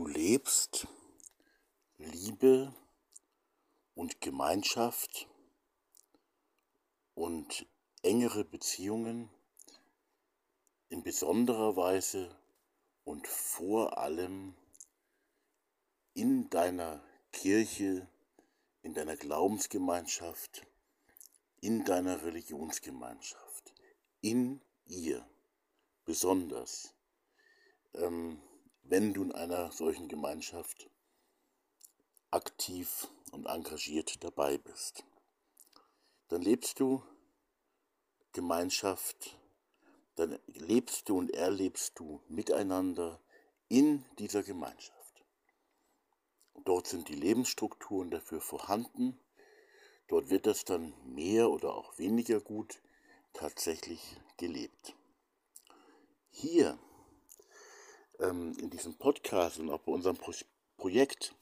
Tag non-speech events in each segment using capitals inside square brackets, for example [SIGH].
Du lebst Liebe und Gemeinschaft und engere Beziehungen in besonderer Weise und vor allem in deiner Kirche, in deiner Glaubensgemeinschaft, in deiner Religionsgemeinschaft, in ihr besonders. Ähm, wenn du in einer solchen Gemeinschaft aktiv und engagiert dabei bist. Dann lebst du Gemeinschaft, dann lebst du und erlebst du miteinander in dieser Gemeinschaft. Dort sind die Lebensstrukturen dafür vorhanden. Dort wird das dann mehr oder auch weniger gut tatsächlich gelebt. Hier ähm, in diesem Podcast und auch bei unserem Pro Projekt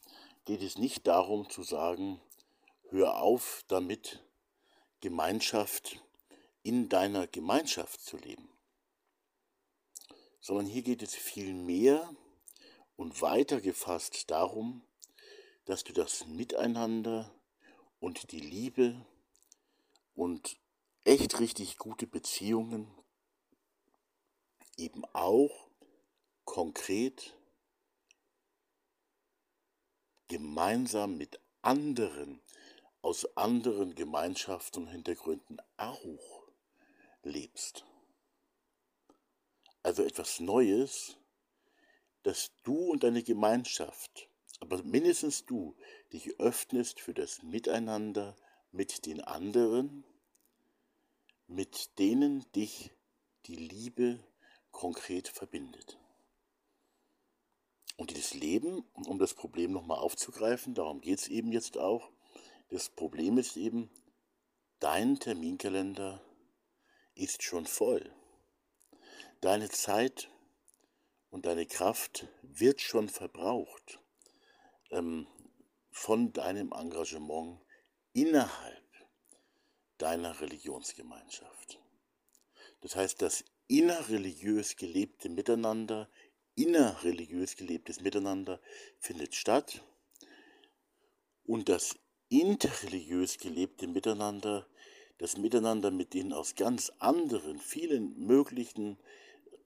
geht es nicht darum zu sagen, hör auf damit, Gemeinschaft in deiner Gemeinschaft zu leben, sondern hier geht es viel mehr und weiter gefasst darum, dass du das Miteinander und die Liebe und echt richtig gute Beziehungen eben auch konkret gemeinsam mit anderen aus anderen Gemeinschaften und Hintergründen auch lebst. Also etwas Neues, dass du und deine Gemeinschaft, aber mindestens du, dich öffnest für das Miteinander mit den anderen, mit denen dich die Liebe konkret verbindet. Und dieses Leben, um das Problem nochmal aufzugreifen, darum geht es eben jetzt auch, das Problem ist eben, dein Terminkalender ist schon voll. Deine Zeit und deine Kraft wird schon verbraucht ähm, von deinem Engagement innerhalb deiner Religionsgemeinschaft. Das heißt, das innerreligiös gelebte Miteinander innerreligiös gelebtes Miteinander findet statt und das interreligiös gelebte Miteinander, das Miteinander mit den aus ganz anderen, vielen möglichen,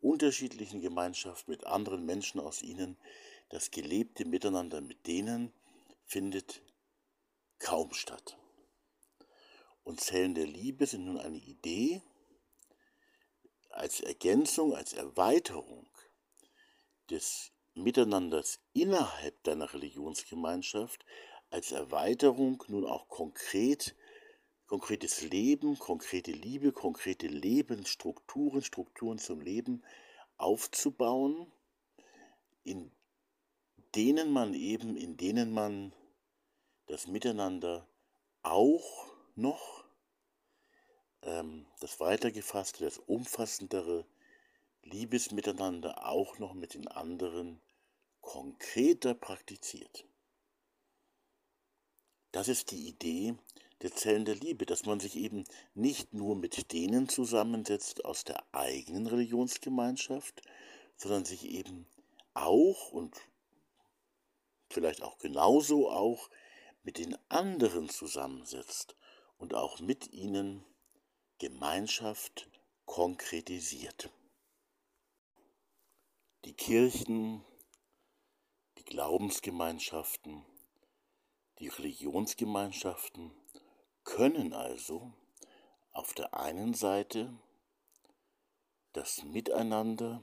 unterschiedlichen Gemeinschaften, mit anderen Menschen aus ihnen, das gelebte Miteinander mit denen findet kaum statt. Und Zellen der Liebe sind nun eine Idee als Ergänzung, als Erweiterung des Miteinanders innerhalb deiner Religionsgemeinschaft als Erweiterung nun auch konkret, konkretes Leben, konkrete Liebe, konkrete Lebensstrukturen, Strukturen zum Leben aufzubauen, in denen man eben, in denen man das Miteinander auch noch, ähm, das weitergefasste, das umfassendere Liebesmiteinander auch noch mit den anderen konkreter praktiziert. Das ist die Idee der Zellen der Liebe, dass man sich eben nicht nur mit denen zusammensetzt aus der eigenen Religionsgemeinschaft, sondern sich eben auch und vielleicht auch genauso auch mit den anderen zusammensetzt und auch mit ihnen Gemeinschaft konkretisiert die Kirchen, die Glaubensgemeinschaften, die Religionsgemeinschaften können also auf der einen Seite das Miteinander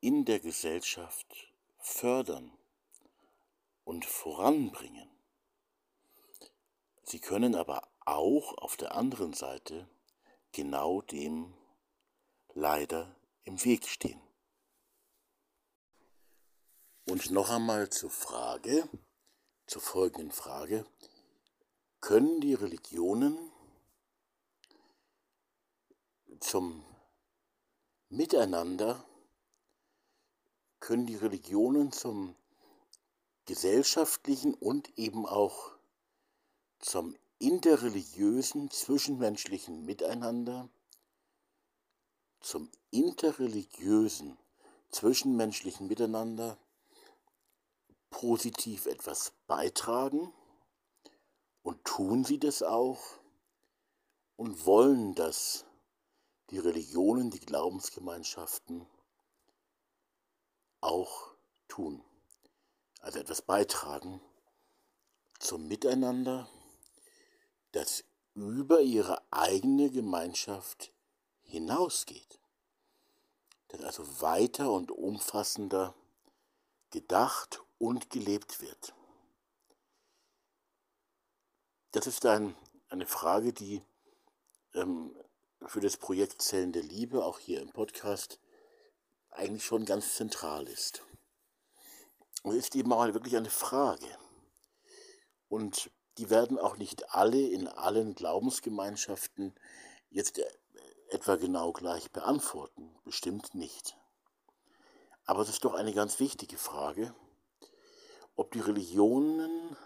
in der Gesellschaft fördern und voranbringen. Sie können aber auch auf der anderen Seite genau dem leider im Weg stehen. Und noch einmal zur Frage, zur folgenden Frage, können die Religionen zum Miteinander, können die Religionen zum gesellschaftlichen und eben auch zum interreligiösen zwischenmenschlichen Miteinander, zum interreligiösen zwischenmenschlichen Miteinander positiv etwas beitragen und tun sie das auch und wollen das die Religionen, die Glaubensgemeinschaften auch tun. Also etwas beitragen zum Miteinander, das über ihre eigene Gemeinschaft hinausgeht. Das also weiter und umfassender gedacht und gelebt wird. Das ist ein, eine Frage, die ähm, für das Projekt Zellen der Liebe, auch hier im Podcast, eigentlich schon ganz zentral ist. Und ist eben auch wirklich eine Frage. Und die werden auch nicht alle in allen Glaubensgemeinschaften jetzt äh, etwa genau gleich beantworten. Bestimmt nicht. Aber es ist doch eine ganz wichtige Frage, ob die Religionen,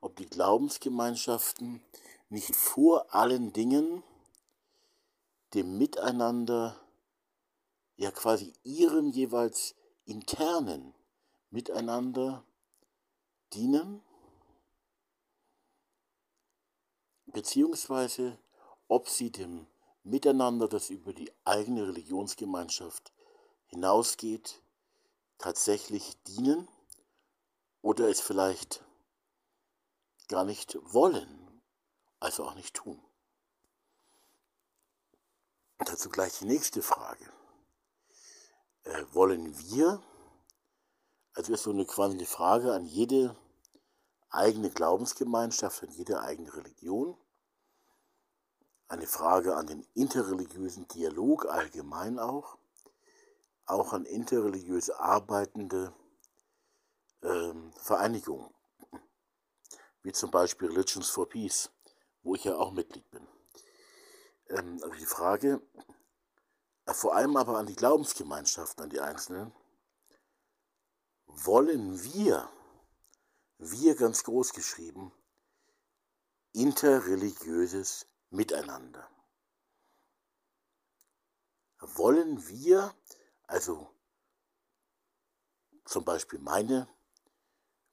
ob die Glaubensgemeinschaften nicht vor allen Dingen dem Miteinander, ja quasi ihrem jeweils internen Miteinander dienen, beziehungsweise ob sie dem Miteinander, das über die eigene Religionsgemeinschaft hinausgeht, tatsächlich dienen oder es vielleicht gar nicht wollen, also auch nicht tun. Dazu gleich die nächste Frage. Äh, wollen wir, also ist so eine quasi Frage an jede eigene Glaubensgemeinschaft, an jede eigene Religion, eine Frage an den interreligiösen Dialog allgemein auch, auch an interreligiös arbeitende ähm, Vereinigungen, wie zum Beispiel Religions for Peace, wo ich ja auch Mitglied bin. Ähm, also die Frage, äh, vor allem aber an die Glaubensgemeinschaften, an die Einzelnen, wollen wir, wir ganz groß geschrieben, interreligiöses Miteinander. Wollen wir, also zum Beispiel meine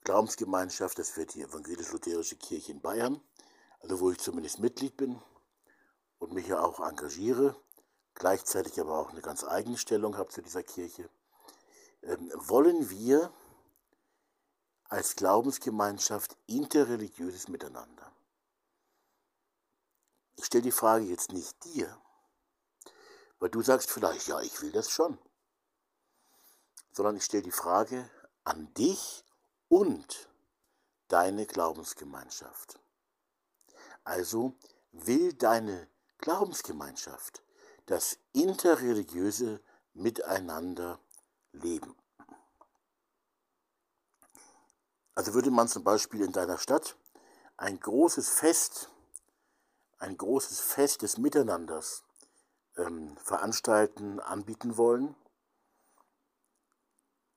Glaubensgemeinschaft, das wird die Evangelisch-Lutherische Kirche in Bayern, also wo ich zumindest Mitglied bin und mich ja auch engagiere, gleichzeitig aber auch eine ganz eigene Stellung habe zu dieser Kirche, ähm, wollen wir als Glaubensgemeinschaft interreligiöses Miteinander. Ich stelle die Frage jetzt nicht dir, weil du sagst vielleicht, ja, ich will das schon, sondern ich stelle die Frage an dich und deine Glaubensgemeinschaft. Also will deine Glaubensgemeinschaft das interreligiöse Miteinander leben. Also würde man zum Beispiel in deiner Stadt ein großes Fest, ein großes Fest des Miteinanders ähm, veranstalten, anbieten wollen,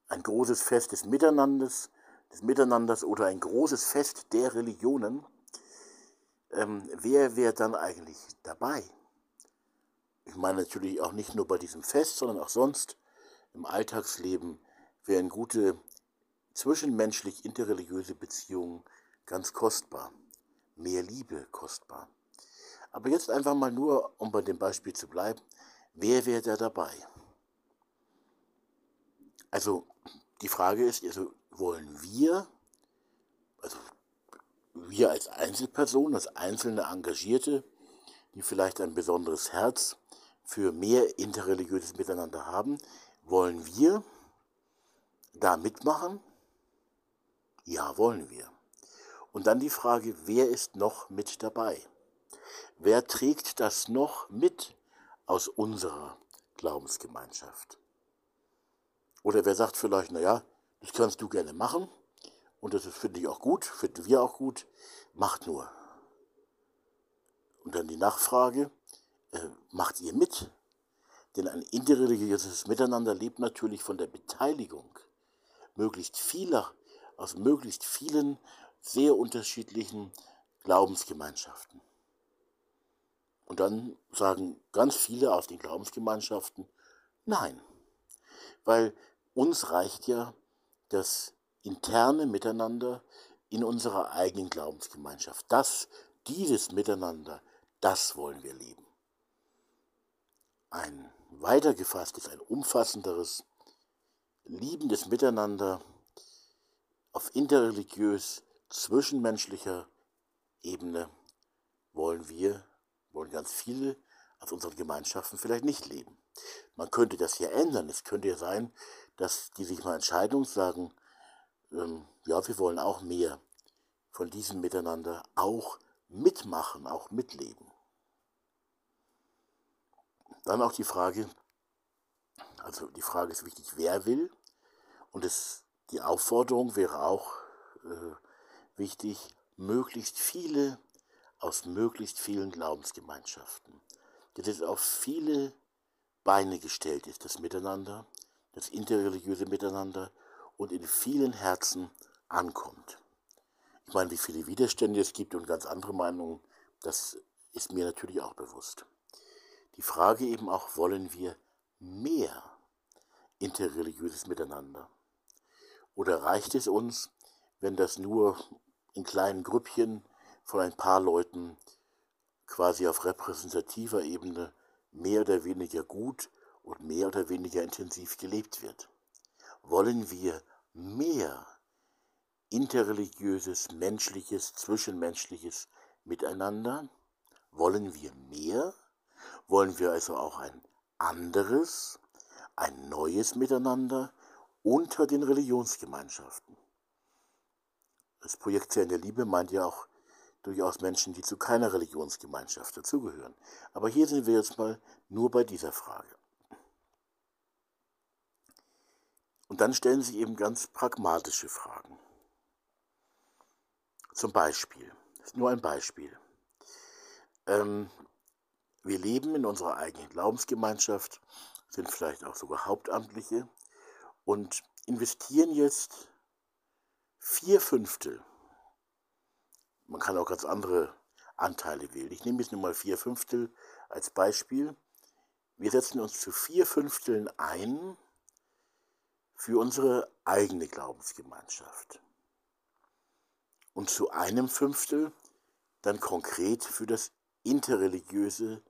ein großes Fest des Miteinanders, des Miteinanders oder ein großes Fest der Religionen, ähm, wer wäre dann eigentlich dabei? Ich meine natürlich auch nicht nur bei diesem Fest, sondern auch sonst im Alltagsleben wären gute zwischenmenschlich interreligiöse Beziehungen ganz kostbar. Mehr Liebe kostbar. Aber jetzt einfach mal nur, um bei dem Beispiel zu bleiben, wer wäre da dabei? Also die Frage ist, also wollen wir, also wir als Einzelpersonen, als einzelne Engagierte, die vielleicht ein besonderes Herz für mehr interreligiöses Miteinander haben, wollen wir da mitmachen? Ja, wollen wir. Und dann die Frage, wer ist noch mit dabei? Wer trägt das noch mit aus unserer Glaubensgemeinschaft? Oder wer sagt vielleicht, naja, das kannst du gerne machen, und das finde ich auch gut, finden wir auch gut, macht nur. Und dann die Nachfrage, äh, macht ihr mit? Denn ein interreligiöses Miteinander lebt natürlich von der Beteiligung möglichst vieler, aus möglichst vielen sehr unterschiedlichen Glaubensgemeinschaften. Und dann sagen ganz viele aus den Glaubensgemeinschaften, nein, weil uns reicht ja das interne Miteinander in unserer eigenen Glaubensgemeinschaft. Das, dieses Miteinander, das wollen wir leben. Ein weitergefasstes, ein umfassenderes, liebendes Miteinander auf interreligiös zwischenmenschlicher Ebene wollen wir, wollen ganz viele aus unseren Gemeinschaften vielleicht nicht leben. Man könnte das ja ändern. Es könnte ja sein, dass die sich mal entscheiden und sagen, ähm, ja, wir wollen auch mehr von diesem Miteinander auch mitmachen, auch mitleben. Dann auch die Frage, also die Frage ist wichtig, wer will? Und es, die Aufforderung wäre auch äh, wichtig, möglichst viele aus möglichst vielen Glaubensgemeinschaften, dass es auf viele Beine gestellt ist, das Miteinander, das interreligiöse Miteinander und in vielen Herzen ankommt. Ich meine, wie viele Widerstände es gibt und ganz andere Meinungen, das ist mir natürlich auch bewusst. Die Frage eben auch, wollen wir mehr interreligiöses Miteinander? Oder reicht es uns, wenn das nur in kleinen Grüppchen von ein paar Leuten quasi auf repräsentativer Ebene mehr oder weniger gut und mehr oder weniger intensiv gelebt wird. Wollen wir mehr interreligiöses, menschliches, zwischenmenschliches Miteinander? Wollen wir mehr? Wollen wir also auch ein anderes, ein neues Miteinander unter den Religionsgemeinschaften? Das Projekt Zählen der Liebe meint ja auch durchaus Menschen, die zu keiner Religionsgemeinschaft dazugehören. Aber hier sind wir jetzt mal nur bei dieser Frage. Und dann stellen sich eben ganz pragmatische Fragen. Zum Beispiel, das ist nur ein Beispiel. Ähm, wir leben in unserer eigenen Glaubensgemeinschaft, sind vielleicht auch sogar Hauptamtliche und investieren jetzt vier Fünftel man kann auch ganz andere Anteile wählen. Ich nehme jetzt nur mal vier Fünftel als Beispiel. Wir setzen uns zu vier Fünfteln ein für unsere eigene Glaubensgemeinschaft. Und zu einem Fünftel dann konkret für das interreligiöse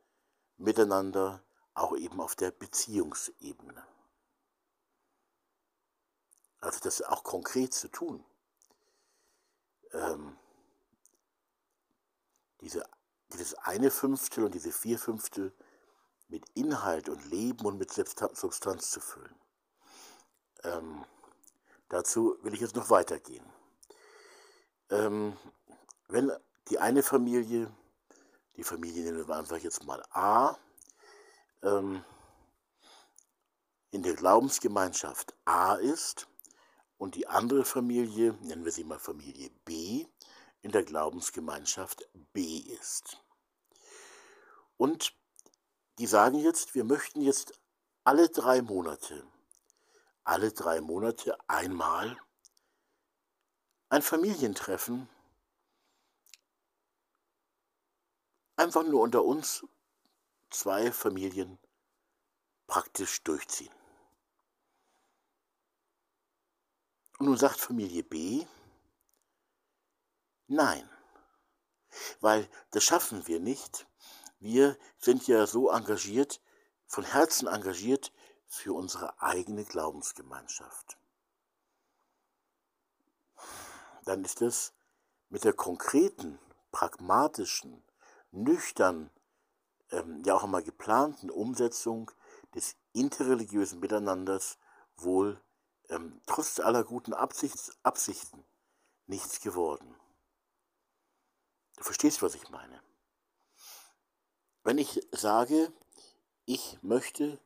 Miteinander, auch eben auf der Beziehungsebene. Also das auch konkret zu tun. Ähm, diese, dieses eine Fünftel und diese vier Fünftel mit Inhalt und Leben und mit Substanz zu füllen. Ähm, dazu will ich jetzt noch weitergehen. Ähm, wenn die eine Familie, die Familie nennen wir einfach jetzt mal A, ähm, in der Glaubensgemeinschaft A ist und die andere Familie, nennen wir sie mal Familie B, in der Glaubensgemeinschaft B ist. Und die sagen jetzt, wir möchten jetzt alle drei Monate, alle drei Monate einmal ein Familientreffen, einfach nur unter uns zwei Familien praktisch durchziehen. Und nun sagt Familie B, Nein, weil das schaffen wir nicht. Wir sind ja so engagiert, von Herzen engagiert für unsere eigene Glaubensgemeinschaft. Dann ist es mit der konkreten, pragmatischen, nüchtern, ähm, ja auch einmal geplanten Umsetzung des interreligiösen Miteinanders wohl ähm, trotz aller guten Absichts, Absichten nichts geworden. Du verstehst, was ich meine. Wenn ich sage, ich möchte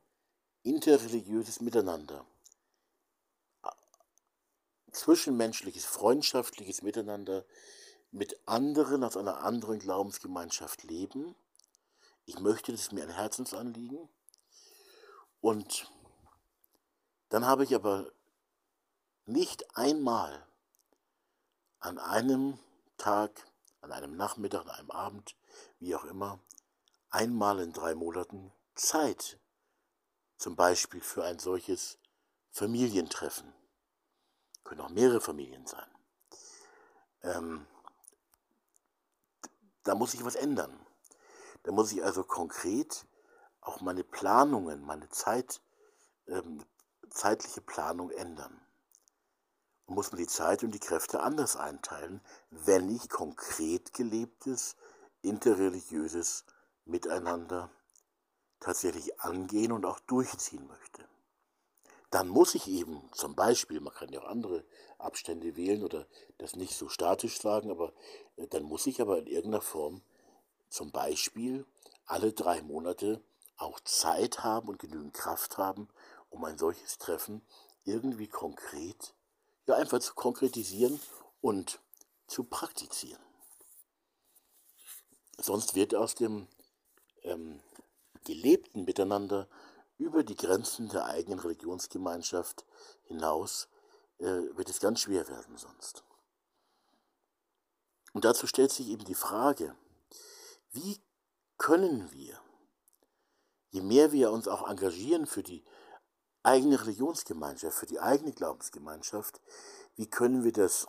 interreligiöses Miteinander, zwischenmenschliches, freundschaftliches Miteinander mit anderen aus einer anderen Glaubensgemeinschaft leben. Ich möchte, das ist mir ein Herzensanliegen. Und dann habe ich aber nicht einmal an einem Tag an einem Nachmittag, an einem Abend, wie auch immer, einmal in drei Monaten Zeit, zum Beispiel für ein solches Familientreffen können auch mehrere Familien sein. Ähm, da muss sich was ändern. Da muss ich also konkret auch meine Planungen, meine Zeit, ähm, zeitliche Planung ändern. Und muss man die Zeit und die Kräfte anders einteilen, wenn ich konkret gelebtes, interreligiöses Miteinander tatsächlich angehen und auch durchziehen möchte. Dann muss ich eben zum Beispiel, man kann ja auch andere Abstände wählen oder das nicht so statisch sagen, aber äh, dann muss ich aber in irgendeiner Form zum Beispiel alle drei Monate auch Zeit haben und genügend Kraft haben, um ein solches Treffen irgendwie konkret, ja einfach zu konkretisieren und zu praktizieren. Sonst wird aus dem ähm, gelebten Miteinander über die Grenzen der eigenen Religionsgemeinschaft hinaus, äh, wird es ganz schwer werden sonst. Und dazu stellt sich eben die Frage, wie können wir, je mehr wir uns auch engagieren für die eigene Religionsgemeinschaft, für die eigene Glaubensgemeinschaft, wie können wir das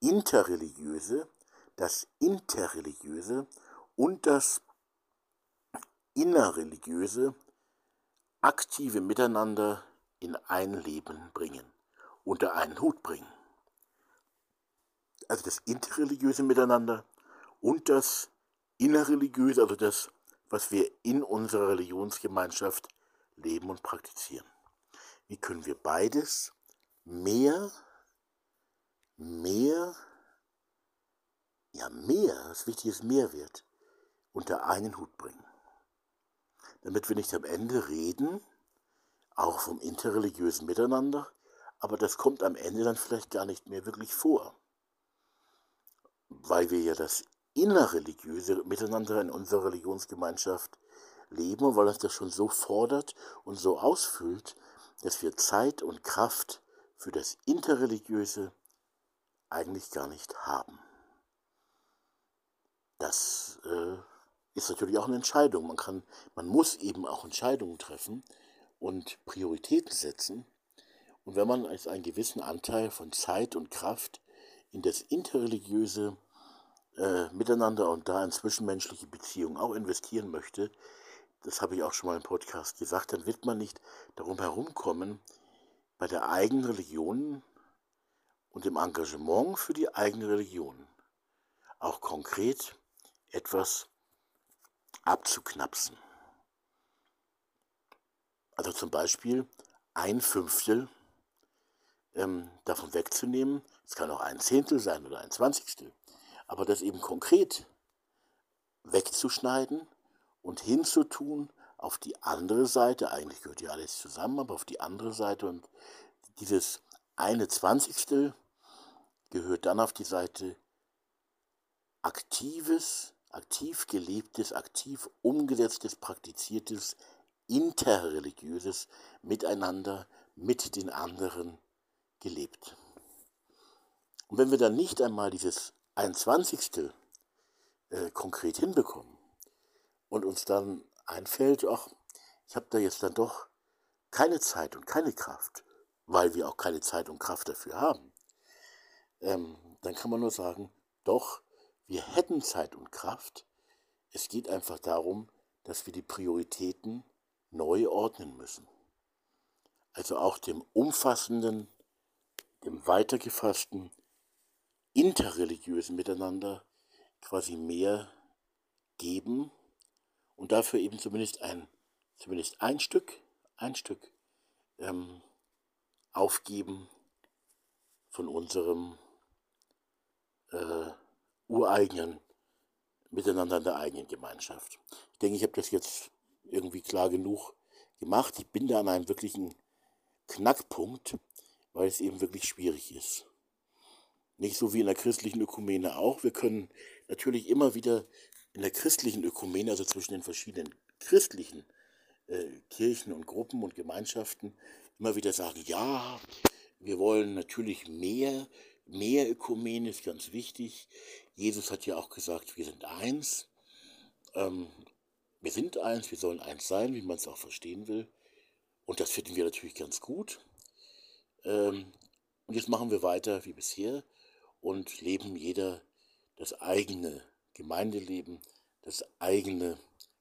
Interreligiöse, das Interreligiöse und das Innerreligiöse aktive Miteinander in ein Leben bringen, unter einen Hut bringen. Also das interreligiöse Miteinander und das innerreligiöse, also das, was wir in unserer Religionsgemeinschaft leben und praktizieren. Wie können wir beides mehr, mehr, ja mehr, das Wichtige ist Mehrwert, unter einen Hut bringen? Damit wir nicht am Ende reden, auch vom interreligiösen Miteinander, aber das kommt am Ende dann vielleicht gar nicht mehr wirklich vor, weil wir ja das innerreligiöse Miteinander in unserer Religionsgemeinschaft leben und weil uns das schon so fordert und so ausfüllt, dass wir Zeit und Kraft für das Interreligiöse eigentlich gar nicht haben. Das äh, ist natürlich auch eine Entscheidung. Man, kann, man muss eben auch Entscheidungen treffen und Prioritäten setzen. Und wenn man als einen gewissen Anteil von Zeit und Kraft in das interreligiöse äh, Miteinander und da in zwischenmenschliche Beziehungen auch investieren möchte, das habe ich auch schon mal im Podcast gesagt, dann wird man nicht darum herumkommen, bei der eigenen Religion und dem Engagement für die eigene Religion auch konkret etwas abzuknapsen. Also zum Beispiel ein Fünftel ähm, davon wegzunehmen. Es kann auch ein Zehntel sein oder ein Zwanzigstel. Aber das eben konkret wegzuschneiden und hinzutun auf die andere Seite, eigentlich gehört ja alles zusammen, aber auf die andere Seite und dieses eine Zwanzigstel gehört dann auf die Seite aktives aktiv gelebtes, aktiv umgesetztes, praktiziertes, interreligiöses Miteinander mit den anderen gelebt. Und wenn wir dann nicht einmal dieses 21. Äh, konkret hinbekommen und uns dann einfällt, ach, ich habe da jetzt dann doch keine Zeit und keine Kraft, weil wir auch keine Zeit und Kraft dafür haben, ähm, dann kann man nur sagen, doch, wir hätten Zeit und Kraft. Es geht einfach darum, dass wir die Prioritäten neu ordnen müssen. Also auch dem umfassenden, dem weitergefassten, interreligiösen Miteinander quasi mehr geben und dafür eben zumindest ein, zumindest ein Stück, ein Stück ähm, aufgeben von unserem äh, ureigenen Miteinander in der eigenen Gemeinschaft. Ich denke, ich habe das jetzt irgendwie klar genug gemacht. Ich bin da an einem wirklichen Knackpunkt, weil es eben wirklich schwierig ist. Nicht so wie in der christlichen Ökumene auch. Wir können natürlich immer wieder in der christlichen Ökumene, also zwischen den verschiedenen christlichen äh, Kirchen und Gruppen und Gemeinschaften, immer wieder sagen, ja, wir wollen natürlich mehr mehr Ökumene ist ganz wichtig. Jesus hat ja auch gesagt, wir sind eins. Ähm, wir sind eins, wir sollen eins sein, wie man es auch verstehen will. Und das finden wir natürlich ganz gut. Ähm, Und jetzt machen wir weiter wie bisher und leben jeder das eigene Gemeindeleben, das eigene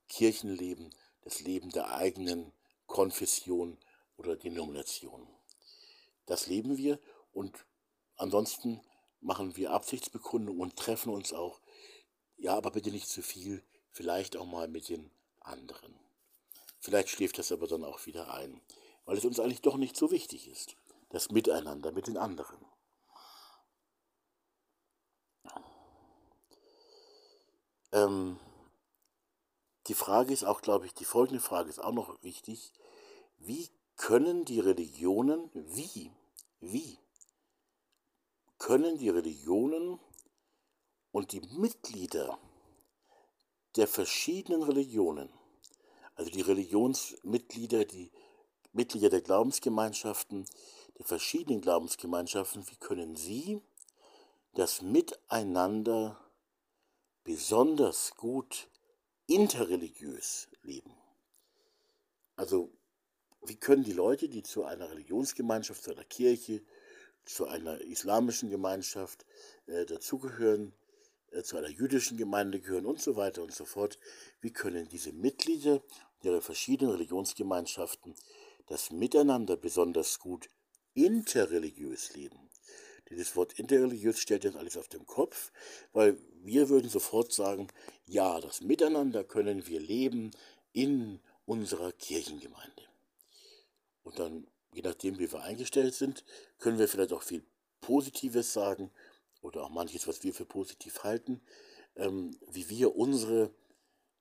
Kirchenleben, das Leben der eigenen Konfession oder Denomination. Das leben wir und ansonsten machen wir Absichtsbekundungen und treffen uns auch, ja, aber bitte nicht zu viel, vielleicht auch mal mit den anderen. Vielleicht schläft das aber dann auch wieder ein, weil es uns eigentlich doch nicht so wichtig ist, das Miteinander mit den anderen. Ähm, die Frage ist auch, glaube ich, die folgende Frage ist auch noch wichtig. Wie können die Religionen, wie, wie können die Religionen und die Mitglieder der verschiedenen Religionen, also die Religionsmitglieder, die Mitglieder der Glaubensgemeinschaften, der verschiedenen Glaubensgemeinschaften, wie können sie das Miteinander besonders gut interreligiös leben? Also wie können die Leute, die zu einer Religionsgemeinschaft, zu einer Kirche, zu einer islamischen Gemeinschaft äh, dazugehören, äh, zu einer jüdischen Gemeinde gehören und so weiter und so fort. Wie können diese Mitglieder der verschiedenen Religionsgemeinschaften das Miteinander besonders gut interreligiös leben? Dieses Wort interreligiös stellt jetzt alles auf den Kopf, weil wir würden sofort sagen, ja, das Miteinander können wir leben in unserer Kirchengemeinde. Und dann, je nachdem, wie wir eingestellt sind, können wir vielleicht auch viel Positives sagen oder auch manches, was wir für positiv halten, ähm, wie wir unsere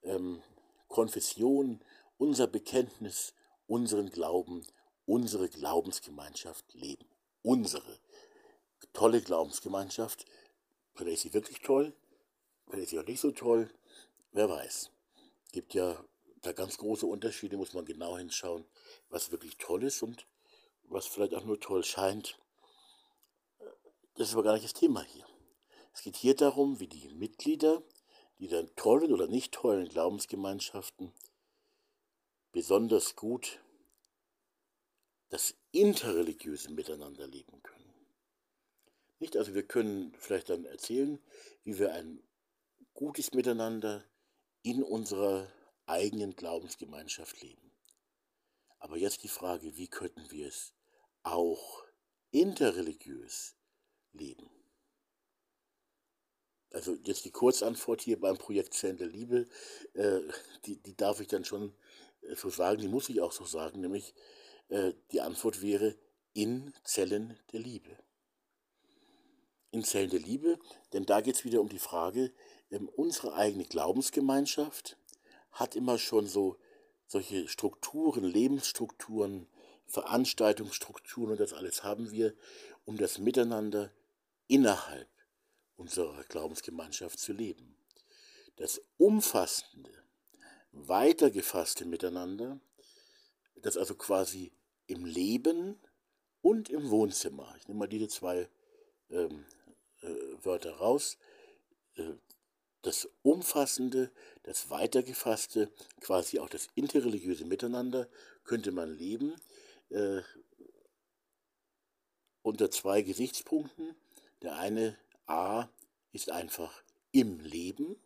ähm, Konfession, unser Bekenntnis, unseren Glauben, unsere Glaubensgemeinschaft leben. Unsere tolle Glaubensgemeinschaft. Vielleicht ist sie wirklich toll, vielleicht ist sie auch nicht so toll, wer weiß. Gibt ja da ganz große Unterschiede, muss man genau hinschauen, was wirklich toll ist und was vielleicht auch nur toll scheint. Das ist aber gar nicht das Thema hier. Es geht hier darum, wie die Mitglieder, die dann tollen oder nicht tollen Glaubensgemeinschaften besonders gut das interreligiöse Miteinander leben können. Nicht, also wir können vielleicht dann erzählen, wie wir ein gutes Miteinander in unserer eigenen Glaubensgemeinschaft leben. Aber jetzt die Frage, wie könnten wir es auch interreligiös leben. Also jetzt die Kurzantwort hier beim Projekt Zellen der Liebe, äh, die, die darf ich dann schon äh, so sagen, die muss ich auch so sagen, nämlich äh, die Antwort wäre in Zellen der Liebe. In Zellen der Liebe, denn da geht es wieder um die Frage, ähm, unsere eigene Glaubensgemeinschaft hat immer schon so solche Strukturen, Lebensstrukturen, Veranstaltungsstrukturen und das alles haben wir, um das Miteinander innerhalb unserer Glaubensgemeinschaft zu leben. Das umfassende, weitergefasste Miteinander, das also quasi im Leben und im Wohnzimmer, ich nehme mal diese zwei ähm, äh, Wörter raus, äh, das umfassende, das weitergefasste, quasi auch das interreligiöse Miteinander könnte man leben äh, unter zwei Gesichtspunkten. Der eine A ist einfach im Leben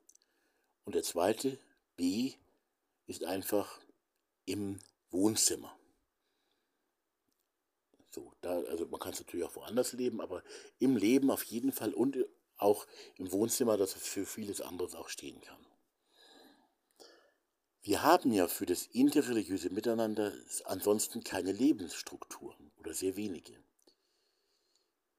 und der zweite B ist einfach im Wohnzimmer. So, da, also man kann es natürlich auch woanders leben, aber im Leben auf jeden Fall und auch im Wohnzimmer, das für vieles anderes auch stehen kann. Wir haben ja für das interreligiöse Miteinander ansonsten keine Lebensstrukturen oder sehr wenige.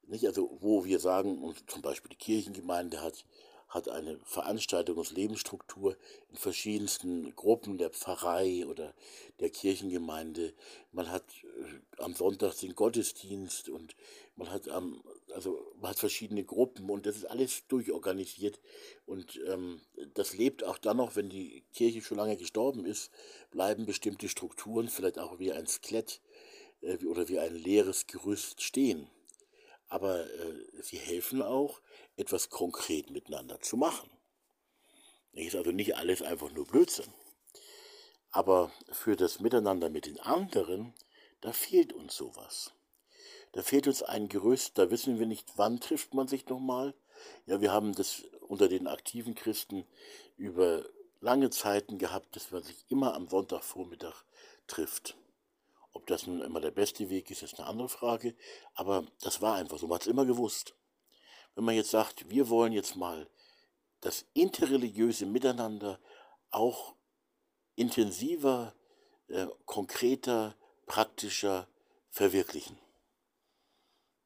Nicht? Also wo wir sagen, und zum Beispiel die Kirchengemeinde hat, hat eine Veranstaltungslebensstruktur in verschiedensten Gruppen der Pfarrei oder der Kirchengemeinde. Man hat äh, am Sonntag den Gottesdienst und man hat am, also man hat verschiedene Gruppen und das ist alles durchorganisiert und ähm, das lebt auch dann noch, wenn die Kirche schon lange gestorben ist, bleiben bestimmte Strukturen vielleicht auch wie ein Skelett äh, oder wie ein leeres Gerüst stehen aber äh, sie helfen auch, etwas konkret miteinander zu machen. Ist also nicht alles einfach nur Blödsinn. Aber für das Miteinander mit den anderen, da fehlt uns sowas. Da fehlt uns ein Gerüst, da wissen wir nicht, wann trifft man sich nochmal. Ja, wir haben das unter den aktiven Christen über lange Zeiten gehabt, dass man sich immer am Sonntagvormittag trifft. Ob das nun immer der beste Weg ist, ist eine andere Frage, aber das war einfach so, man hat es immer gewusst. Wenn man jetzt sagt, wir wollen jetzt mal das interreligiöse Miteinander auch intensiver, äh, konkreter, praktischer verwirklichen.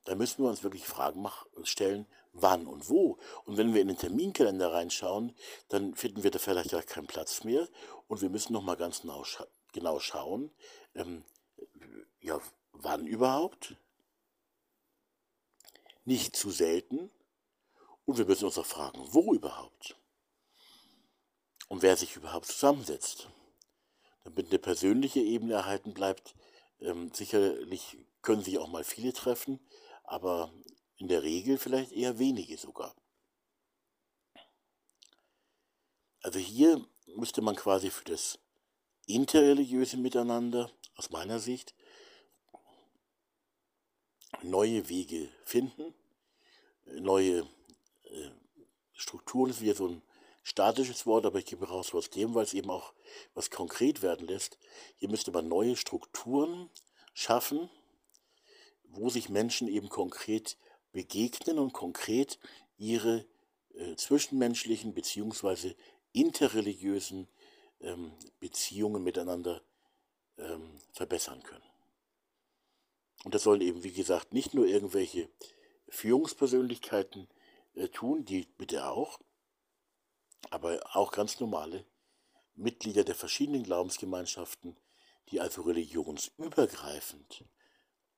Da müssen wir uns wirklich Fragen stellen, wann und wo. Und wenn wir in den Terminkalender reinschauen, dann finden wir da vielleicht gar keinen Platz mehr. Und wir müssen nochmal ganz genau, scha genau schauen, ähm, ja, wann überhaupt? Nicht zu selten. Und wir müssen uns auch fragen, wo überhaupt? Und wer sich überhaupt zusammensetzt. Damit eine persönliche Ebene erhalten bleibt, ähm, sicherlich können sich auch mal viele treffen, aber in der Regel vielleicht eher wenige sogar. Also hier müsste man quasi für das interreligiöse Miteinander, aus meiner Sicht, neue Wege finden, neue äh, Strukturen ist wieder so ein statisches Wort, aber ich gebe raus aus dem, weil es eben auch was konkret werden lässt. Hier müsste man neue Strukturen schaffen, wo sich Menschen eben konkret begegnen und konkret ihre äh, zwischenmenschlichen bzw. interreligiösen ähm, Beziehungen miteinander ähm, verbessern können. Und das sollen eben, wie gesagt, nicht nur irgendwelche Führungspersönlichkeiten äh, tun, die bitte auch, aber auch ganz normale Mitglieder der verschiedenen Glaubensgemeinschaften, die also religionsübergreifend,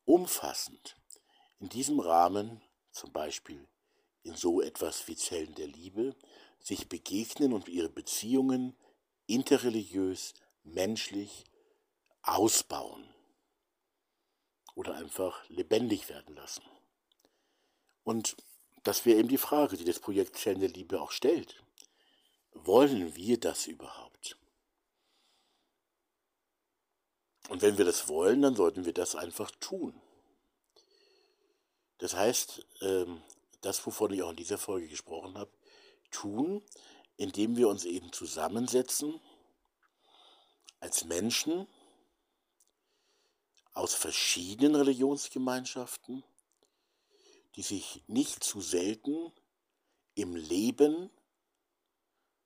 umfassend in diesem Rahmen, zum Beispiel in so etwas wie Zellen der Liebe, sich begegnen und ihre Beziehungen interreligiös, menschlich ausbauen oder einfach lebendig werden lassen. Und das wäre eben die Frage, die das Projekt Zellen der Liebe auch stellt. Wollen wir das überhaupt? Und wenn wir das wollen, dann sollten wir das einfach tun. Das heißt, ähm, das, wovon ich auch in dieser Folge gesprochen habe, tun, indem wir uns eben zusammensetzen als Menschen aus verschiedenen Religionsgemeinschaften, die sich nicht zu selten im Leben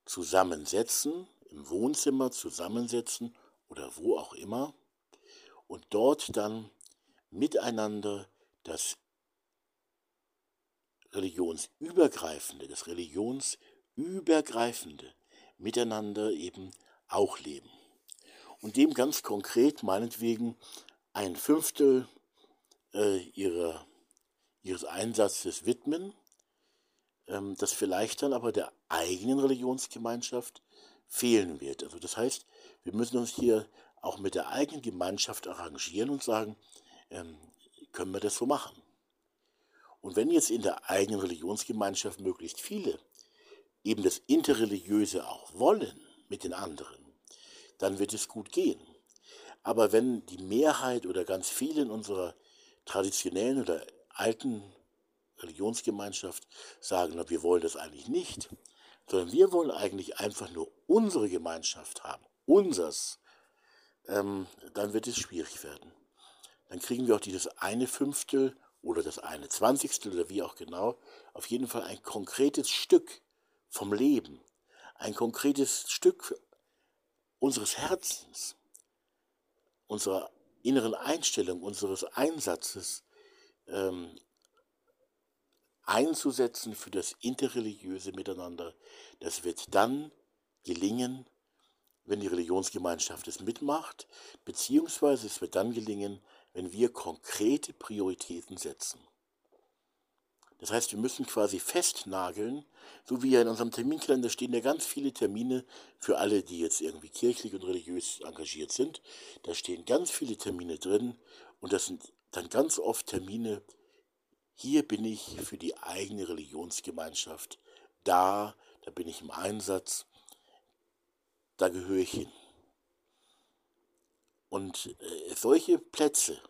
zusammensetzen, im Wohnzimmer zusammensetzen oder wo auch immer und dort dann miteinander das religionsübergreifende, das religionsübergreifende miteinander eben auch leben. Und dem ganz konkret meinetwegen ein Fünftel äh, ihrer, ihres Einsatzes widmen, ähm, das vielleicht dann aber der eigenen Religionsgemeinschaft fehlen wird. Also das heißt, wir müssen uns hier auch mit der eigenen Gemeinschaft arrangieren und sagen, ähm, können wir das so machen? Und wenn jetzt in der eigenen Religionsgemeinschaft möglichst viele eben das Interreligiöse auch wollen mit den anderen, dann wird es gut gehen. Aber wenn die Mehrheit oder ganz viele in unserer traditionellen oder alten Religionsgemeinschaft sagen, na, wir wollen das eigentlich nicht, sondern wir wollen eigentlich einfach nur unsere Gemeinschaft haben, unsers, ähm, dann wird es schwierig werden. Dann kriegen wir auch dieses eine Fünftel oder das eine Zwanzigstel oder wie auch genau, auf jeden Fall ein konkretes Stück vom Leben, ein konkretes Stück unseres Herzens, unserer inneren Einstellung, unseres Einsatzes ähm, einzusetzen für das interreligiöse Miteinander. Das wird dann gelingen, wenn die Religionsgemeinschaft es mitmacht, beziehungsweise es wird dann gelingen, wenn wir konkrete Prioritäten setzen. Das heißt, wir müssen quasi festnageln, so wie ja in unserem Terminkalender stehen ja ganz viele Termine für alle, die jetzt irgendwie kirchlich und religiös engagiert sind. Da stehen ganz viele Termine drin und das sind dann ganz oft Termine, hier bin ich für die eigene Religionsgemeinschaft da, da bin ich im Einsatz, da gehöre ich hin. Und äh, solche Plätze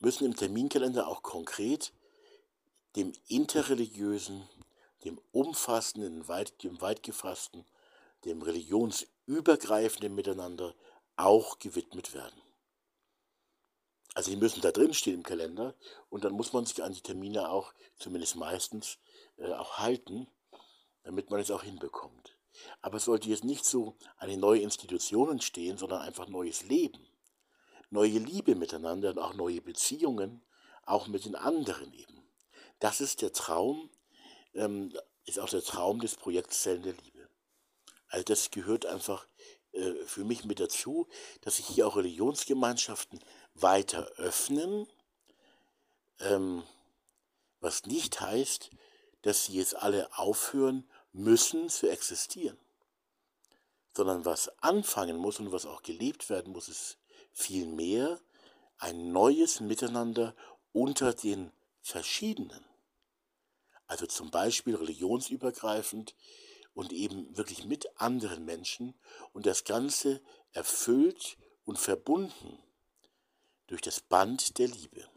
müssen im Terminkalender auch konkret dem interreligiösen, dem umfassenden, weit, dem weit gefassten, dem religionsübergreifenden Miteinander auch gewidmet werden. Also die müssen da drin stehen im Kalender und dann muss man sich an die Termine auch, zumindest meistens, äh, auch halten, damit man es auch hinbekommt. Aber es sollte jetzt nicht so eine neue Institution entstehen, sondern einfach neues Leben, neue Liebe miteinander und auch neue Beziehungen, auch mit den anderen eben. Das ist der Traum, ähm, ist auch der Traum des Projekts Zellen der Liebe. Also das gehört einfach äh, für mich mit dazu, dass sich hier auch Religionsgemeinschaften weiter öffnen, ähm, was nicht heißt, dass sie jetzt alle aufhören müssen zu existieren, sondern was anfangen muss und was auch gelebt werden muss, ist vielmehr ein neues Miteinander unter den Verschiedenen. Also zum Beispiel religionsübergreifend und eben wirklich mit anderen Menschen und das Ganze erfüllt und verbunden durch das Band der Liebe.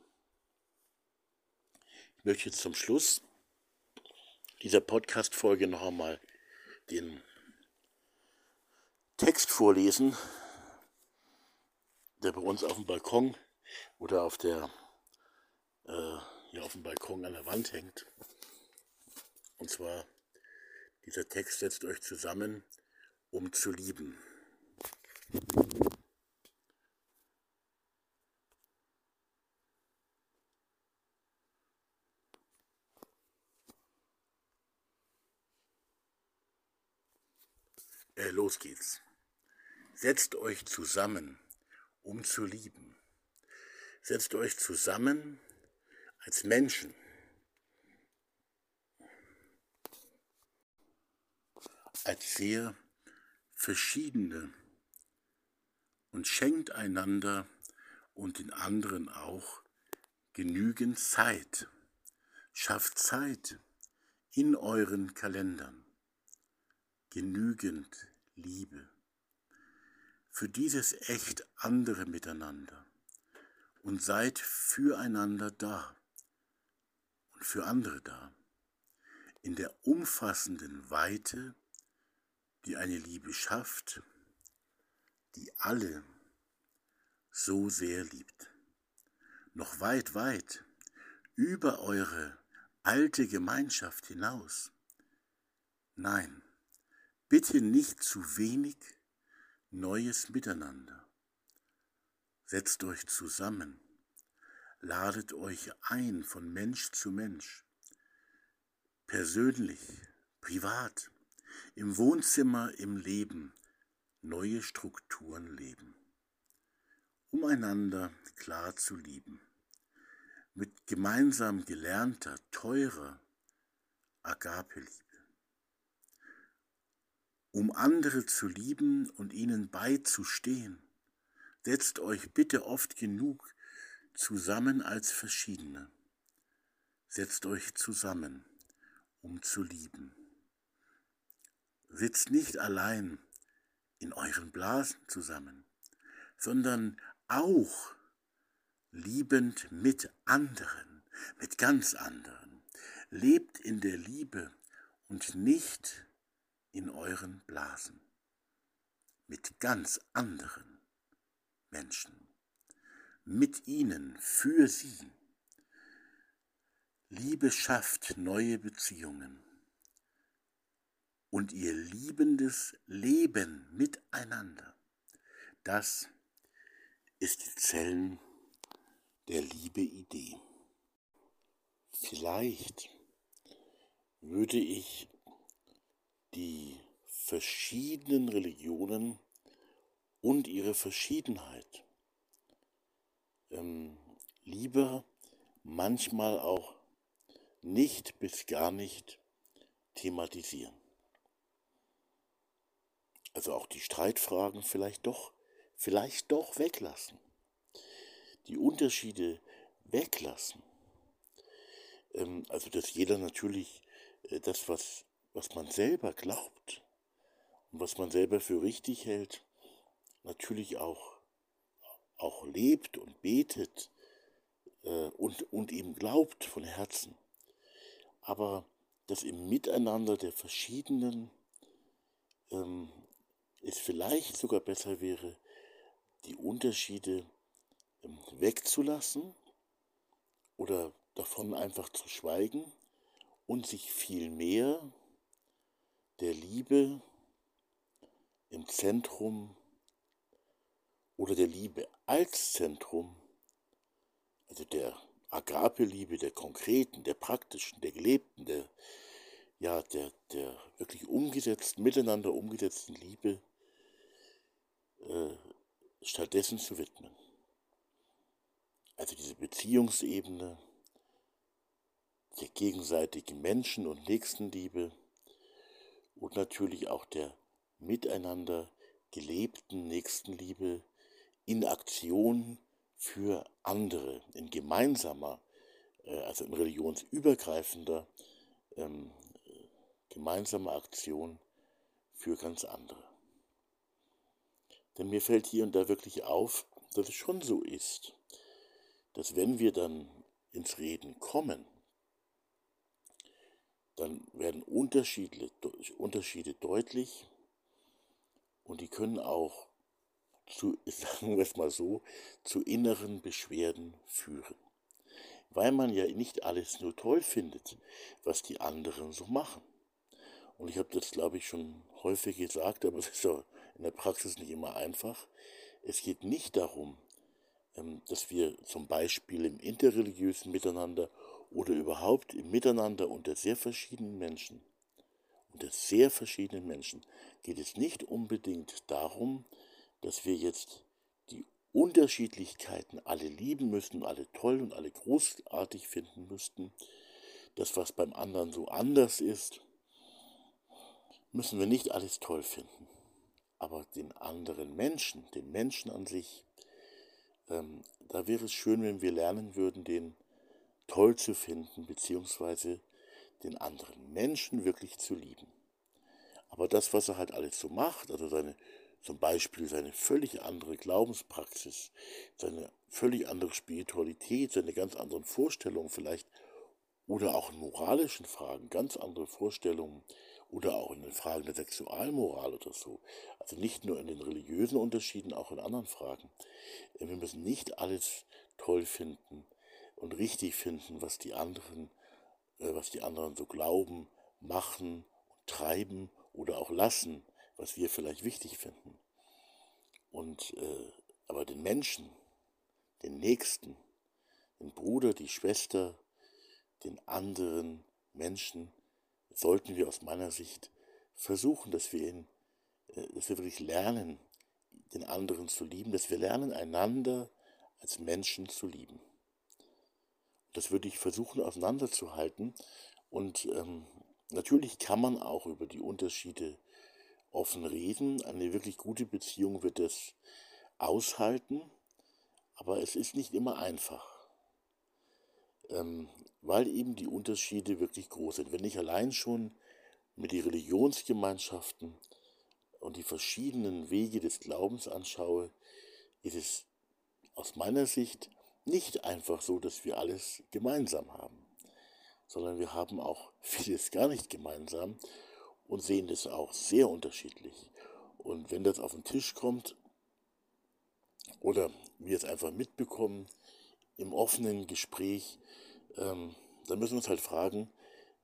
Ich möchte zum Schluss dieser Podcast-Folge noch einmal den Text vorlesen, der bei uns auf dem Balkon oder auf der äh, hier auf dem Balkon an der Wand hängt. Und zwar dieser Text setzt euch zusammen, um zu lieben. Äh, los geht's. Setzt euch zusammen, um zu lieben. Setzt euch zusammen als Menschen. Als sehr verschiedene und schenkt einander und den anderen auch genügend Zeit. Schafft Zeit in euren Kalendern genügend Liebe für dieses echt andere Miteinander und seid füreinander da und für andere da, in der umfassenden Weite, die eine Liebe schafft, die alle so sehr liebt. Noch weit, weit über eure alte Gemeinschaft hinaus. Nein, Bitte nicht zu wenig neues Miteinander. Setzt euch zusammen, ladet euch ein von Mensch zu Mensch, persönlich, privat, im Wohnzimmer, im Leben, neue Strukturen leben, um einander klar zu lieben, mit gemeinsam gelernter, teurer Agape-Liebe um andere zu lieben und ihnen beizustehen. Setzt euch bitte oft genug zusammen als Verschiedene. Setzt euch zusammen, um zu lieben. Sitzt nicht allein in euren Blasen zusammen, sondern auch liebend mit anderen, mit ganz anderen. Lebt in der Liebe und nicht in euren Blasen mit ganz anderen Menschen, mit ihnen, für sie. Liebe schafft neue Beziehungen und ihr liebendes Leben miteinander. Das ist die Zellen der Liebe-Idee. Vielleicht würde ich die verschiedenen Religionen und ihre Verschiedenheit ähm, lieber manchmal auch nicht bis gar nicht thematisieren. Also auch die Streitfragen vielleicht doch, vielleicht doch weglassen. Die Unterschiede weglassen. Ähm, also dass jeder natürlich äh, das, was was man selber glaubt und was man selber für richtig hält, natürlich auch, auch lebt und betet, äh, und, und ihm glaubt von Herzen. Aber dass im Miteinander der verschiedenen ähm, es vielleicht sogar besser wäre, die Unterschiede ähm, wegzulassen oder davon einfach zu schweigen und sich vielmehr der Liebe im Zentrum oder der Liebe als Zentrum, also der Agape-Liebe, der konkreten, der praktischen, der gelebten, der, ja, der, der wirklich umgesetzten, miteinander umgesetzten Liebe, äh, stattdessen zu widmen. Also diese Beziehungsebene, der gegenseitigen Menschen- und Nächstenliebe und natürlich auch der miteinander gelebten Nächstenliebe in Aktion für andere, in gemeinsamer, äh, also in religionsübergreifender ähm, gemeinsamer Aktion für ganz andere. Denn mir fällt hier und da wirklich auf, dass es schon so ist, dass wenn wir dann ins Reden kommen, dann werden Unterschiede, Unterschiede deutlich und die können auch zu, [LAUGHS] sagen wir es mal so, zu inneren Beschwerden führen. Weil man ja nicht alles nur toll findet, was die anderen so machen. Und ich habe das, glaube ich, schon häufig gesagt, aber es ist ja in der Praxis nicht immer einfach. Es geht nicht darum, ähm, dass wir zum Beispiel im interreligiösen Miteinander oder überhaupt im Miteinander unter sehr verschiedenen Menschen, unter sehr verschiedenen Menschen, geht es nicht unbedingt darum, dass wir jetzt die Unterschiedlichkeiten alle lieben müssten, alle toll und alle großartig finden müssten. Das, was beim anderen so anders ist, müssen wir nicht alles toll finden. Aber den anderen Menschen, den Menschen an sich, ähm, da wäre es schön, wenn wir lernen würden, den toll zu finden, beziehungsweise den anderen Menschen wirklich zu lieben. Aber das, was er halt alles so macht, also seine, zum Beispiel seine völlig andere Glaubenspraxis, seine völlig andere Spiritualität, seine ganz anderen Vorstellungen vielleicht, oder auch in moralischen Fragen, ganz andere Vorstellungen, oder auch in den Fragen der Sexualmoral oder so. Also nicht nur in den religiösen Unterschieden, auch in anderen Fragen. Wir müssen nicht alles toll finden und richtig finden, was die anderen, äh, was die anderen so glauben, machen treiben oder auch lassen, was wir vielleicht wichtig finden. Und äh, aber den Menschen, den Nächsten, den Bruder, die Schwester, den anderen Menschen, sollten wir aus meiner Sicht versuchen, dass wir, ihn, äh, dass wir wirklich lernen, den anderen zu lieben, dass wir lernen, einander als Menschen zu lieben. Das würde ich versuchen auseinanderzuhalten. Und ähm, natürlich kann man auch über die Unterschiede offen reden. Eine wirklich gute Beziehung wird das aushalten, aber es ist nicht immer einfach. Ähm, weil eben die Unterschiede wirklich groß sind. Wenn ich allein schon mir die Religionsgemeinschaften und die verschiedenen Wege des Glaubens anschaue, ist es aus meiner Sicht nicht einfach so, dass wir alles gemeinsam haben, sondern wir haben auch [LAUGHS] vieles gar nicht gemeinsam und sehen das auch sehr unterschiedlich. Und wenn das auf den Tisch kommt oder wir es einfach mitbekommen im offenen Gespräch, ähm, dann müssen wir uns halt fragen,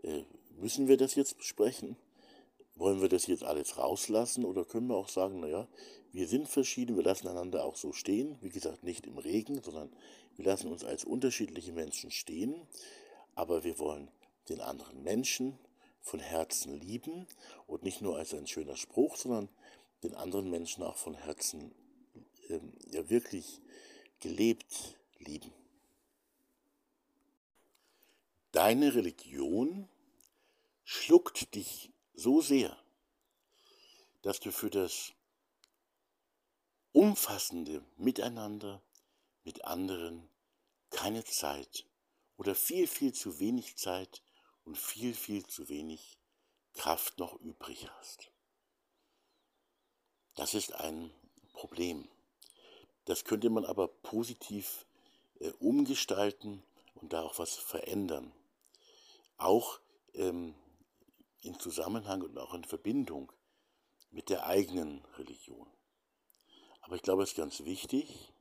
äh, müssen wir das jetzt besprechen? Wollen wir das jetzt alles rauslassen oder können wir auch sagen, naja, wir sind verschieden, wir lassen einander auch so stehen, wie gesagt, nicht im Regen, sondern wir lassen uns als unterschiedliche Menschen stehen, aber wir wollen den anderen Menschen von Herzen lieben und nicht nur als ein schöner Spruch, sondern den anderen Menschen auch von Herzen äh, ja wirklich gelebt lieben. Deine Religion schluckt dich so sehr, dass du für das umfassende Miteinander mit anderen keine Zeit oder viel, viel zu wenig Zeit und viel, viel zu wenig Kraft noch übrig hast. Das ist ein Problem. Das könnte man aber positiv äh, umgestalten und da auch was verändern. Auch ähm, in Zusammenhang und auch in Verbindung mit der eigenen Religion. Aber ich glaube, es ist ganz wichtig,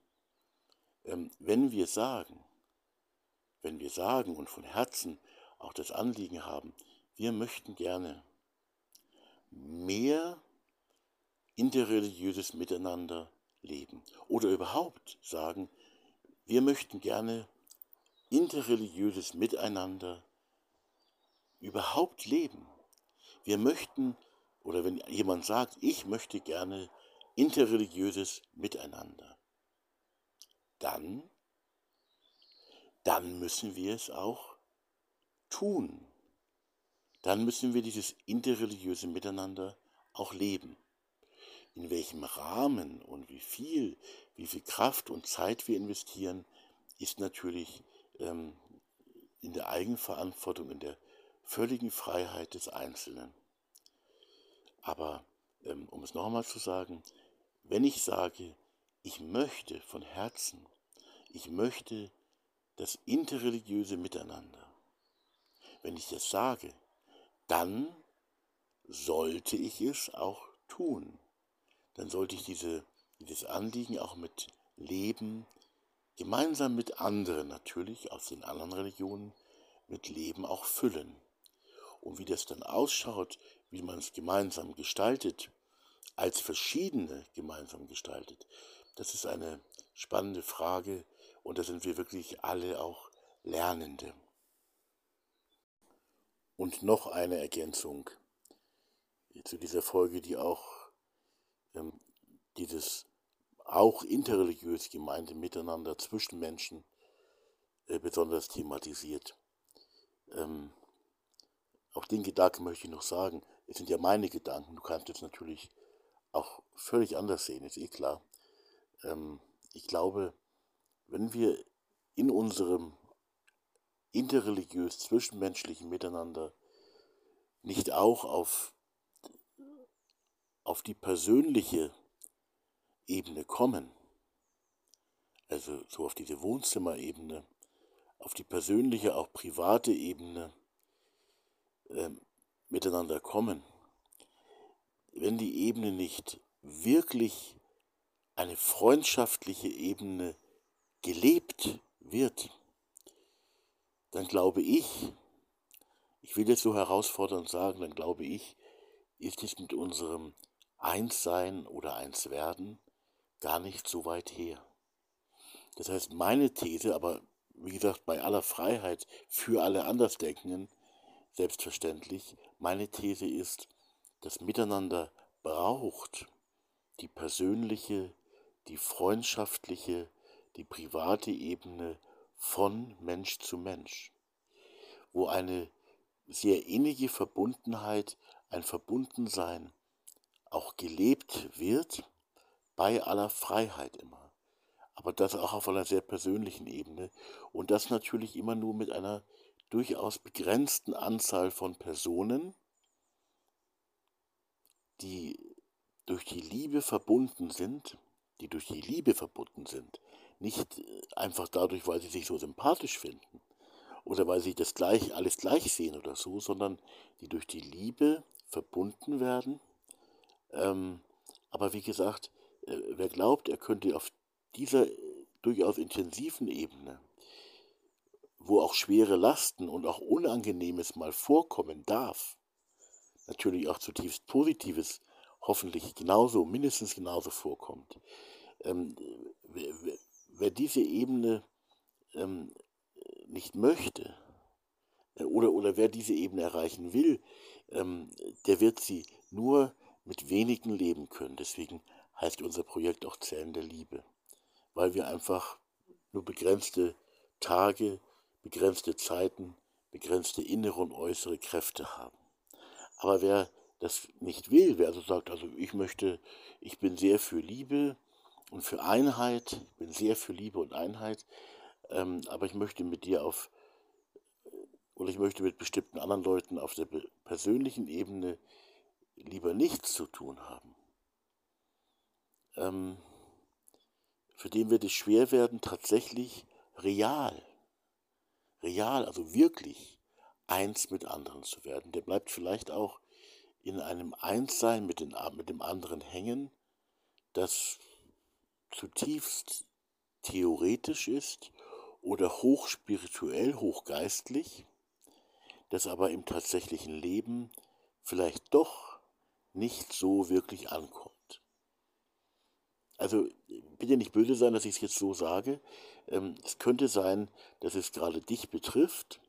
ähm, wenn wir sagen, wenn wir sagen und von Herzen auch das Anliegen haben, wir möchten gerne mehr interreligiöses Miteinander leben oder überhaupt sagen, wir möchten gerne interreligiöses Miteinander überhaupt leben. Wir möchten, oder wenn jemand sagt, ich möchte gerne interreligiöses Miteinander, dann, dann müssen wir es auch tun. Dann müssen wir dieses interreligiöse Miteinander auch leben. In welchem Rahmen und wie viel, wie viel Kraft und Zeit wir investieren, ist natürlich ähm, in der Eigenverantwortung, in der völligen Freiheit des Einzelnen. Aber ähm, um es nochmal zu sagen, wenn ich sage, ich möchte von Herzen, ich möchte das interreligiöse Miteinander, wenn ich das sage, dann sollte ich es auch tun. Dann sollte ich diese, dieses Anliegen auch mit Leben, gemeinsam mit anderen natürlich aus den anderen Religionen, mit Leben auch füllen. Und wie das dann ausschaut, wie man es gemeinsam gestaltet, als verschiedene gemeinsam gestaltet, das ist eine spannende Frage und da sind wir wirklich alle auch Lernende. Und noch eine Ergänzung zu dieser Folge, die auch ähm, dieses auch interreligiös gemeinte Miteinander zwischen Menschen äh, besonders thematisiert. Ähm, auch den Gedanken möchte ich noch sagen. Es sind ja meine Gedanken. Du kannst es natürlich auch völlig anders sehen, ist eh klar. Ähm, ich glaube, wenn wir in unserem interreligiös zwischenmenschlichen Miteinander nicht auch auf, auf die persönliche Ebene kommen, also so auf diese Wohnzimmerebene, auf die persönliche, auch private Ebene äh, miteinander kommen, wenn die Ebene nicht wirklich eine freundschaftliche Ebene gelebt wird, dann glaube ich, ich will jetzt so herausfordernd sagen, dann glaube ich, ist es mit unserem Einssein oder Einswerden gar nicht so weit her. Das heißt, meine These, aber wie gesagt, bei aller Freiheit für alle Andersdenkenden, selbstverständlich, meine These ist, das Miteinander braucht. Die persönliche, die freundschaftliche, die private Ebene von Mensch zu Mensch, wo eine sehr innige Verbundenheit, ein Verbundensein auch gelebt wird, bei aller Freiheit immer. Aber das auch auf einer sehr persönlichen Ebene. Und das natürlich immer nur mit einer durchaus begrenzten Anzahl von Personen, die durch die Liebe verbunden sind, die durch die Liebe verbunden sind, nicht äh, einfach dadurch, weil sie sich so sympathisch finden oder weil sie das gleich, alles gleich sehen oder so, sondern die durch die Liebe verbunden werden. Ähm, aber wie gesagt, äh, wer glaubt, er könnte auf dieser äh, durchaus intensiven Ebene, wo auch schwere Lasten und auch Unangenehmes mal vorkommen darf, natürlich auch zutiefst Positives hoffentlich genauso, mindestens genauso vorkommt. Ähm, wer, wer, diese Ebene ähm, nicht möchte, äh, oder, oder wer diese Ebene erreichen will, ähm, der wird sie nur mit wenigen leben können. Deswegen heißt unser Projekt auch Zellen der Liebe, weil wir einfach nur begrenzte Tage, begrenzte Zeiten, begrenzte innere und äußere Kräfte haben. Aber wer das nicht will, wer also sagt, also ich möchte, ich bin sehr für Liebe und für Einheit, ich bin sehr für Liebe und Einheit, ähm, aber ich möchte mit dir auf, oder ich möchte mit bestimmten anderen Leuten auf der persönlichen Ebene lieber nichts zu tun haben. Ähm, für den wird es schwer werden, tatsächlich real, real, also wirklich eins mit anderen zu werden. Der bleibt vielleicht auch in einem Einssein mit, den, mit dem anderen hängen, das zutiefst theoretisch ist oder hochspirituell, hochgeistlich, das aber im tatsächlichen Leben vielleicht doch nicht so wirklich ankommt. Also bitte nicht böse sein, dass ich es jetzt so sage. Ähm, es könnte sein, dass es gerade dich betrifft,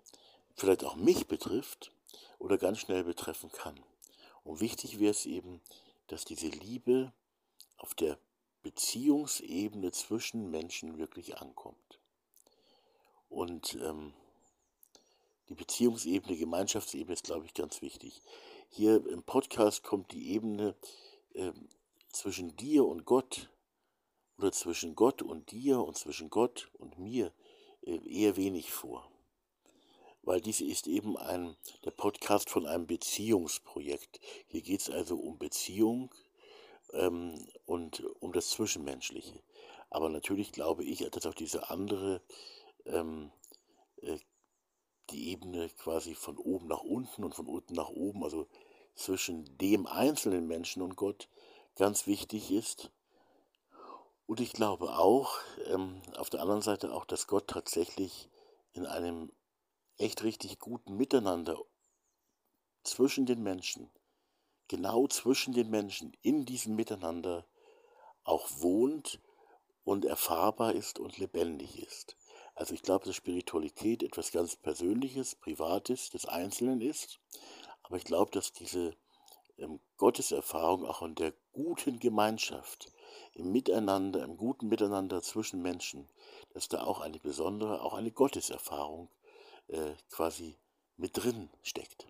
vielleicht auch mich betrifft oder ganz schnell betreffen kann. Und wichtig wäre es eben, dass diese Liebe auf der Beziehungsebene zwischen Menschen wirklich ankommt. Und ähm, die Beziehungsebene, Gemeinschaftsebene ist, glaube ich, ganz wichtig. Hier im Podcast kommt die Ebene äh, zwischen dir und Gott oder zwischen Gott und dir und zwischen Gott und mir äh, eher wenig vor. Weil dies ist eben ein, der Podcast von einem Beziehungsprojekt. Hier geht es also um Beziehung ähm, und um das Zwischenmenschliche. Aber natürlich glaube ich, dass auch diese andere ähm, äh, die Ebene quasi von oben nach unten und von unten nach oben, also zwischen dem einzelnen Menschen und Gott, ganz wichtig ist. Und ich glaube auch, ähm, auf der anderen Seite auch, dass Gott tatsächlich in einem echt richtig guten Miteinander zwischen den Menschen, genau zwischen den Menschen, in diesem Miteinander auch wohnt und erfahrbar ist und lebendig ist. Also ich glaube, dass Spiritualität etwas ganz Persönliches, Privates des Einzelnen ist. Aber ich glaube, dass diese ähm, Gotteserfahrung auch in der guten Gemeinschaft, im Miteinander, im guten Miteinander zwischen Menschen, dass da auch eine besondere, auch eine Gotteserfahrung äh, quasi mit drin steckt.